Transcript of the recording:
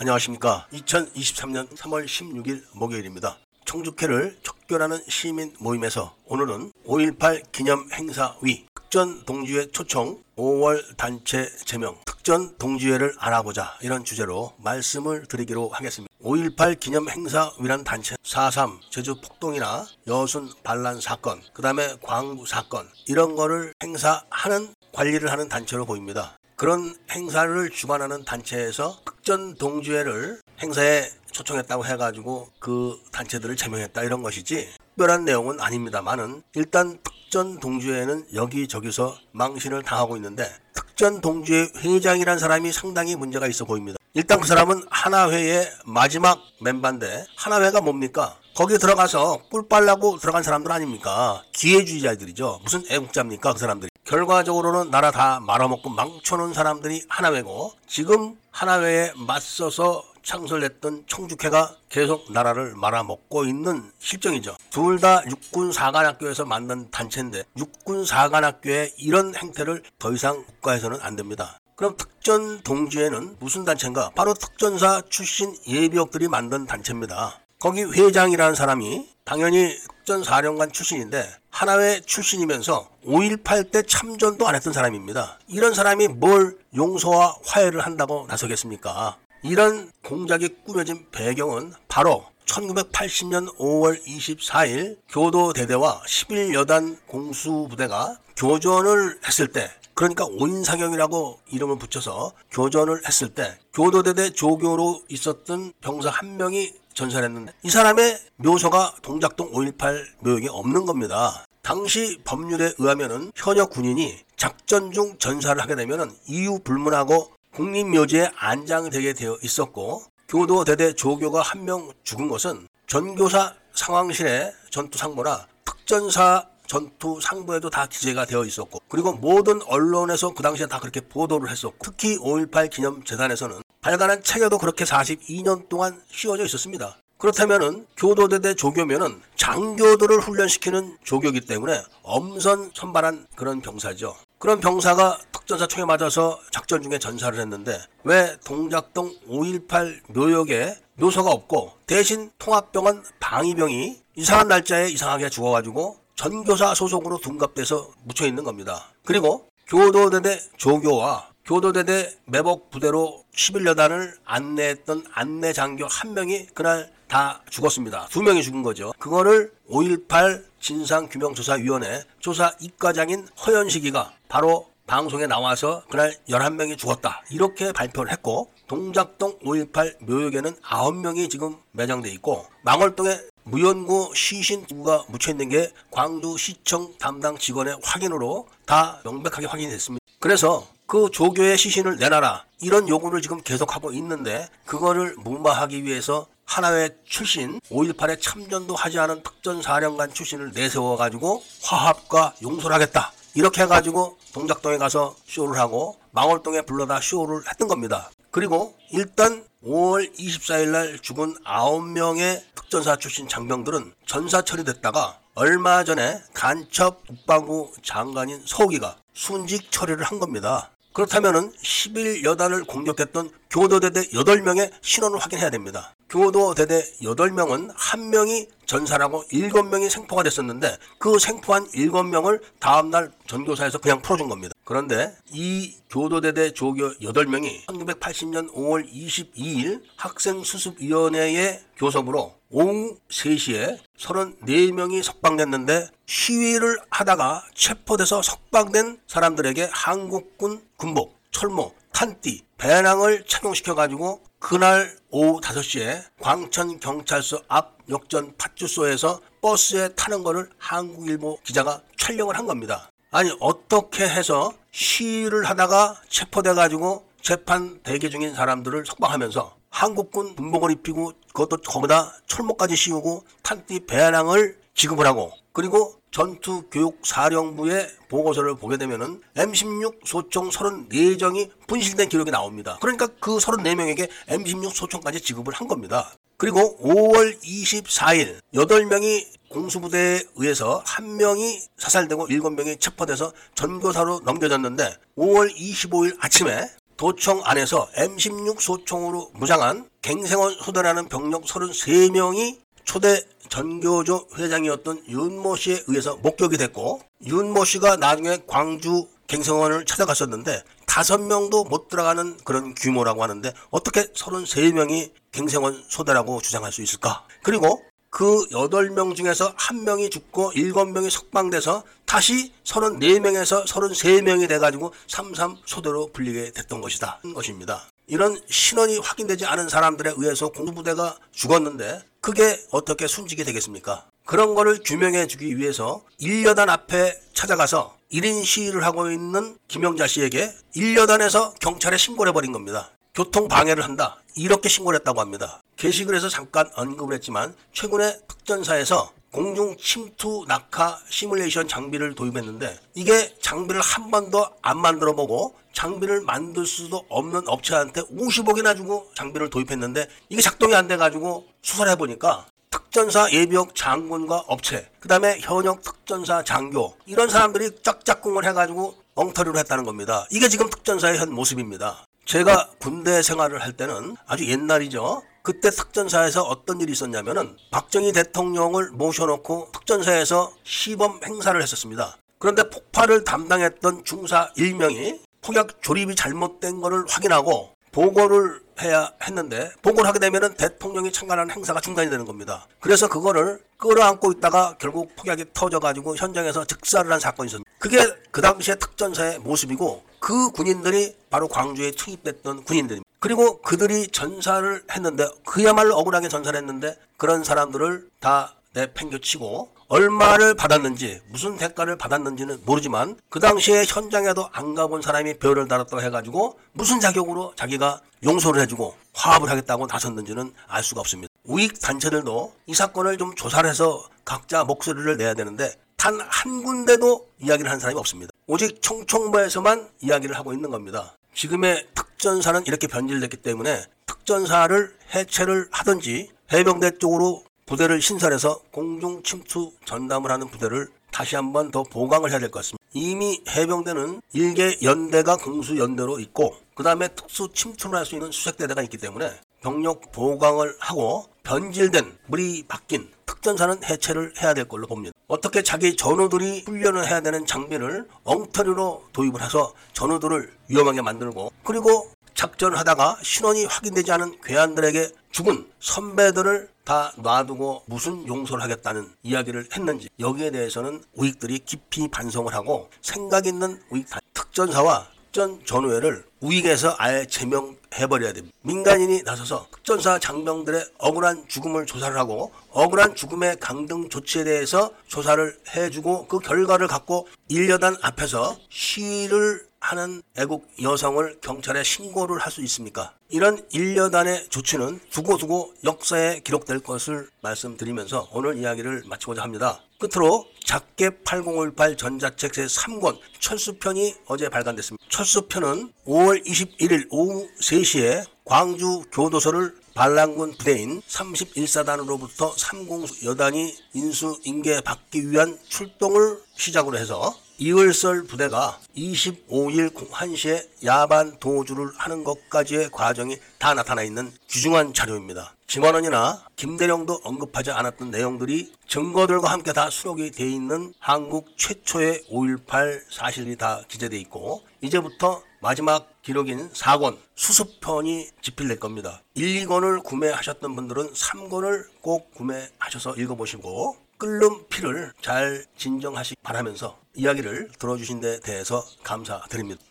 안녕하십니까. 2023년 3월 16일 목요일입니다. 청주회를 척결하는 시민 모임에서 오늘은 5.18 기념 행사 위 특전 동지회 초청 5월 단체 제명 특전 동지회를 알아보자 이런 주제로 말씀을 드리기로 하겠습니다. 5.18 기념 행사 위란 단체 4.3 제주 폭동이나 여순 반란 사건 그 다음에 광부 사건 이런 거를 행사하는 관리를 하는 단체로 보입니다. 그런 행사를 주관하는 단체에서 특전 동지회를 행사에 초청했다고 해가지고 그 단체들을 제명했다 이런 것이지 특별한 내용은 아닙니다만은 일단 특전 동지회는 여기저기서 망신을 당하고 있는데 특전 동지회 회장이란 사람이 상당히 문제가 있어 보입니다. 일단 그 사람은 하나회의 마지막 멤버인데 하나회가 뭡니까? 거기 들어가서 꿀 빨라고 들어간 사람들 아닙니까? 기회주의자들이죠. 무슨 애국자입니까? 그 사람들이. 결과적으로는 나라 다 말아먹고 망쳐놓은 사람들이 하나회고 지금 하나회에 맞서서 창설했던 청주회가 계속 나라를 말아먹고 있는 실정이죠. 둘 다 육군 사관학교에서 만든 단체인데 육군 사관학교의 이런 행태를 더 이상 국가에서는 안 됩니다. 그럼 특전 동지회는 무슨 단체인가? 바로 특전사 출신 예비역들이 만든 단체입니다. 거기 회장이라는 사람이 당연히 특전사령관 출신인데 하나회 출신이면서 5.18 때 참전도 안 했던 사람입니다. 이런 사람이 뭘 용서와 화해를 한다고 나서겠습니까? 이런 공작이 꾸며진 배경은 바로 1980년 5월 24일 교도대대와 11여단 공수부대가 교전을 했을 때 그러니까 오인상영이라고 이름을 붙여서 교전을 했을 때 교도대대 조교로 있었던 병사 한 명이 전살했는데 이 사람의 묘소가 동작동 5.18 묘역에 없는 겁니다. 당시 법률에 의하면은 현역 군인이 작전 중 전사를 하게 되면은 이유 불문하고 국립묘지에 안장되게 되어 있었고 교도 대대 조교가 한 명 죽은 것은 전교사 상황실의 전투 상보나 특전사 전투 상부에도 다 기재가 되어 있었고 그리고 모든 언론에서 그 당시에 다 그렇게 보도를 했었고 특히 5.18 기념재단에서는 발간한 책에도 그렇게 42년 동안 씌워져 있었습니다. 그렇다면은 교도대대 조교면은 장교들을 훈련시키는 조교이기 때문에 엄선 선발한 그런 병사죠. 그런 병사가 특전사 총에 맞아서 작전 중에 전사를 했는데 왜 동작동 5.18 묘역에 묘소가 없고 대신 통합병원 방위병이 이상한 날짜에 이상하게 죽어가지고 전교사 소속으로 둔갑돼서 묻혀 있는 겁니다. 그리고 교도대대 조교와 교도대대 매복 부대로 11여단을 안내했던 안내 장교 한 명이 그날 다 죽었습니다. 두 명이 죽은 거죠. 그거를 5.18 진상규명조사위원회 조사 이과장인 허연식이가 바로 방송에 나와서 그날 11명이 죽었다. 이렇게 발표를 했고 동작동 5.18 묘역에는 9명이 지금 매장돼 있고 망월동에 무연고 시신부가 묻혀있는 게 광주시청 담당 직원의 확인으로 다 명백하게 확인이 됐습니다. 그래서 그 조교의 시신을 내놔라 이런 요구를 지금 계속하고 있는데 그거를 무마하기 위해서 하나회 출신 5.18에 참전도 하지 않은 특전사령관 출신을 내세워가지고 화합과 용서를 하겠다 이렇게 해가지고 동작동에 가서 쇼를 하고 망월동에 불러다 쇼를 했던 겁니다. 그리고 일단 5월 24일 날 죽은 9명의 특전사 출신 장병들은 전사 처리됐다가 얼마 전에 간첩 국방부 장관인 서우기가 순직 처리를 한 겁니다. 그렇다면은 11여단을 공격했던 교도대대 8명의 신원을 확인해야 됩니다. 교도 대대 8명은 한 명이 전사라고 7명이 생포가 됐었는데 그 생포한 7명을 다음날 전교사에서 그냥 풀어준 겁니다. 그런데 이 교도대대 조교 8명이 1980년 5월 22일 학생수습위원회의 교섭으로 오후 3시에 34명이 석방됐는데 시위를 하다가 체포돼서 석방된 사람들에게 한국군 군복, 철모, 탄띠, 배낭을 착용시켜가지고 그날 오후 5시에 광천경찰서 앞 역전 파출소에서 버스에 타는 거를 한국일보 기자가 촬영을 한 겁니다. 아니 어떻게 해서 시위를 하다가 체포돼가지고 재판 대기 중인 사람들을 석방하면서 한국군 군복을 입히고 그것도 거기다 철목까지 씌우고 탄띠 배낭을 지급을 하고 그리고 전투교육사령부의 보고서를 보게 되면은 M16 소총 34정이 분실된 기록이 나옵니다. 그러니까 그 34명에게 M16 소총까지 지급을 한 겁니다. 그리고 5월 24일 8명이 공수부대에 의해서 1명이 사살되고 7명이 체포돼서 전교사로 넘겨졌는데 5월 25일 아침에 도청 안에서 M16 소총으로 무장한 갱생원 소대라는 병력 33명이 초대 전교조 회장이었던 윤모 씨에 의해서 목격이 됐고 윤모 씨가 나중에 광주 갱생원을 찾아갔었는데 다섯 명도 못 들어가는 그런 규모라고 하는데 어떻게 33명이 갱생원 소대라고 주장할 수 있을까? 그리고 그 8명 중에서 한 명이 죽고 7명이 석방돼서 다시 34명에서 33명이 돼가지고 33 소대로 불리게 됐던 것이다. 것입니다. 이런 신원이 확인되지 않은 사람들에 의해서 공수부대가 죽었는데 그게 어떻게 순직이 되겠습니까? 그런 거를 규명해 주기 위해서 1여단 앞에 찾아가서 1인 시위를 하고 있는 김영자 씨에게 1여단에서 경찰에 신고를 해버린 겁니다. 교통 방해를 한다. 이렇게 신고를 했다고 합니다. 게시글에서 잠깐 언급을 했지만 최근에 특전사에서 공중 침투 낙하 시뮬레이션 장비를 도입했는데 이게 장비를 한 번도 안 만들어 보고 장비를 만들 수도 없는 업체한테 50억이나 주고 장비를 도입했는데 이게 작동이 안 돼 가지고 수사를 해 보니까 특전사 예비역 장군과 업체, 그 다음에 현역 특전사 장교 이런 사람들이 짝짝꿍을 해가지고 엉터리로 했다는 겁니다. 이게 지금 특전사의 현 모습입니다. 제가 군대 생활을 할 때는 아주 옛날이죠. 그때 특전사에서 어떤 일이 있었냐면은 박정희 대통령을 모셔놓고 특전사에서 시범 행사를 했었습니다. 그런데 폭발을 담당했던 중사 1명이 폭약 조립이 잘못된 것을 확인하고 보고를 해야 했는데 보고를 하게 되면은 대통령이 참관하는 행사가 중단이 되는 겁니다. 그래서 그거를 끌어안고 있다가 결국 폭약이 터져가지고 현장에서 즉사를 한 사건이 있었습니다. 그게 그 당시에 특전사의 모습이고 그 군인들이 바로 광주에 투입됐던 군인들입니다. 그리고 그들이 전사를 했는데 그야말로 억울하게 전사를 했는데 그런 사람들을 다 내팽겨치고 얼마를 받았는지 무슨 대가를 받았는지는 모르지만 그 당시에 현장에도 안 가본 사람이 별을 달았다고 해가지고 무슨 자격으로 자기가 용서를 해주고 화합을 하겠다고 나섰는지는 알 수가 없습니다. 우익 단체들도 이 사건을 좀 조사를 해서 각자 목소리를 내야 되는데 단 한 군데도 이야기를 한 사람이 없습니다. 오직 청총부에서만 이야기를 하고 있는 겁니다. 지금의 특전사는 이렇게 변질됐기 때문에 특전사를 해체를 하든지 해병대 쪽으로 부대를 신설해서 공중 침투 전담을 하는 부대를 다시 한번 더 보강을 해야 될 것 같습니다. 이미 해병대는 일개 연대가 공수 연대로 있고 그 다음에 특수 침투를 할 수 있는 수색대대가 있기 때문에 병력 보강을 하고 변질된 물이 바뀐 특전사는 해체를 해야 될 걸로 봅니다. 어떻게 자기 전우들이 훈련을 해야 되는 장비를 엉터리로 도입을 해서 전우들을 위험하게 만들고 그리고 작전을 하다가 신원이 확인되지 않은 괴한들에게 죽은 선배들을 다 놔두고 무슨 용서를 하겠다는 이야기를 했는지 여기에 대해서는 우익들이 깊이 반성을 하고 생각 있는 우익 특전사와 특전 전우회를 우익에서 아예 제명해버려야 됩니다. 민간인이 나서서 특전사 장병들의 억울한 죽음을 조사를 하고 억울한 죽음의 강등 조치에 대해서 조사를 해주고 그 결과를 갖고 1여단 앞에서 시위를 하는 애국 여성을 경찰에 신고를 할 수 있습니까? 이런 1여단의 조치는 두고두고 역사에 기록될 것을 말씀드리면서 오늘 이야기를 마치고자 합니다. 끝으로 작게 8018 전자책 제3권 철수편이 어제 발간됐습니다. 철수편은 5월 21일 오후 3시에 광주 교도소를 반란군 부대인 31사단으로부터 30 여단이 인수 인계 받기 위한 출동을 시작으로 해서 이월설 부대가 25일 1시에 야반 도주를 하는 것까지의 과정이 다 나타나 있는 귀중한 자료입니다. 김원원이나 김대령도 언급하지 않았던 내용들이 증거들과 함께 다 수록이 돼 있는 한국 최초의 5.18 사실이 다 기재돼 있고 이제부터 마지막 기록인 4권 수습편이 집필될 겁니다. 1, 2권을 구매하셨던 분들은 3권을 꼭 구매하셔서 읽어보시고 끓는 피를 잘 진정하시기 바라면서 이야기를 들어주신 데 대해서 감사드립니다.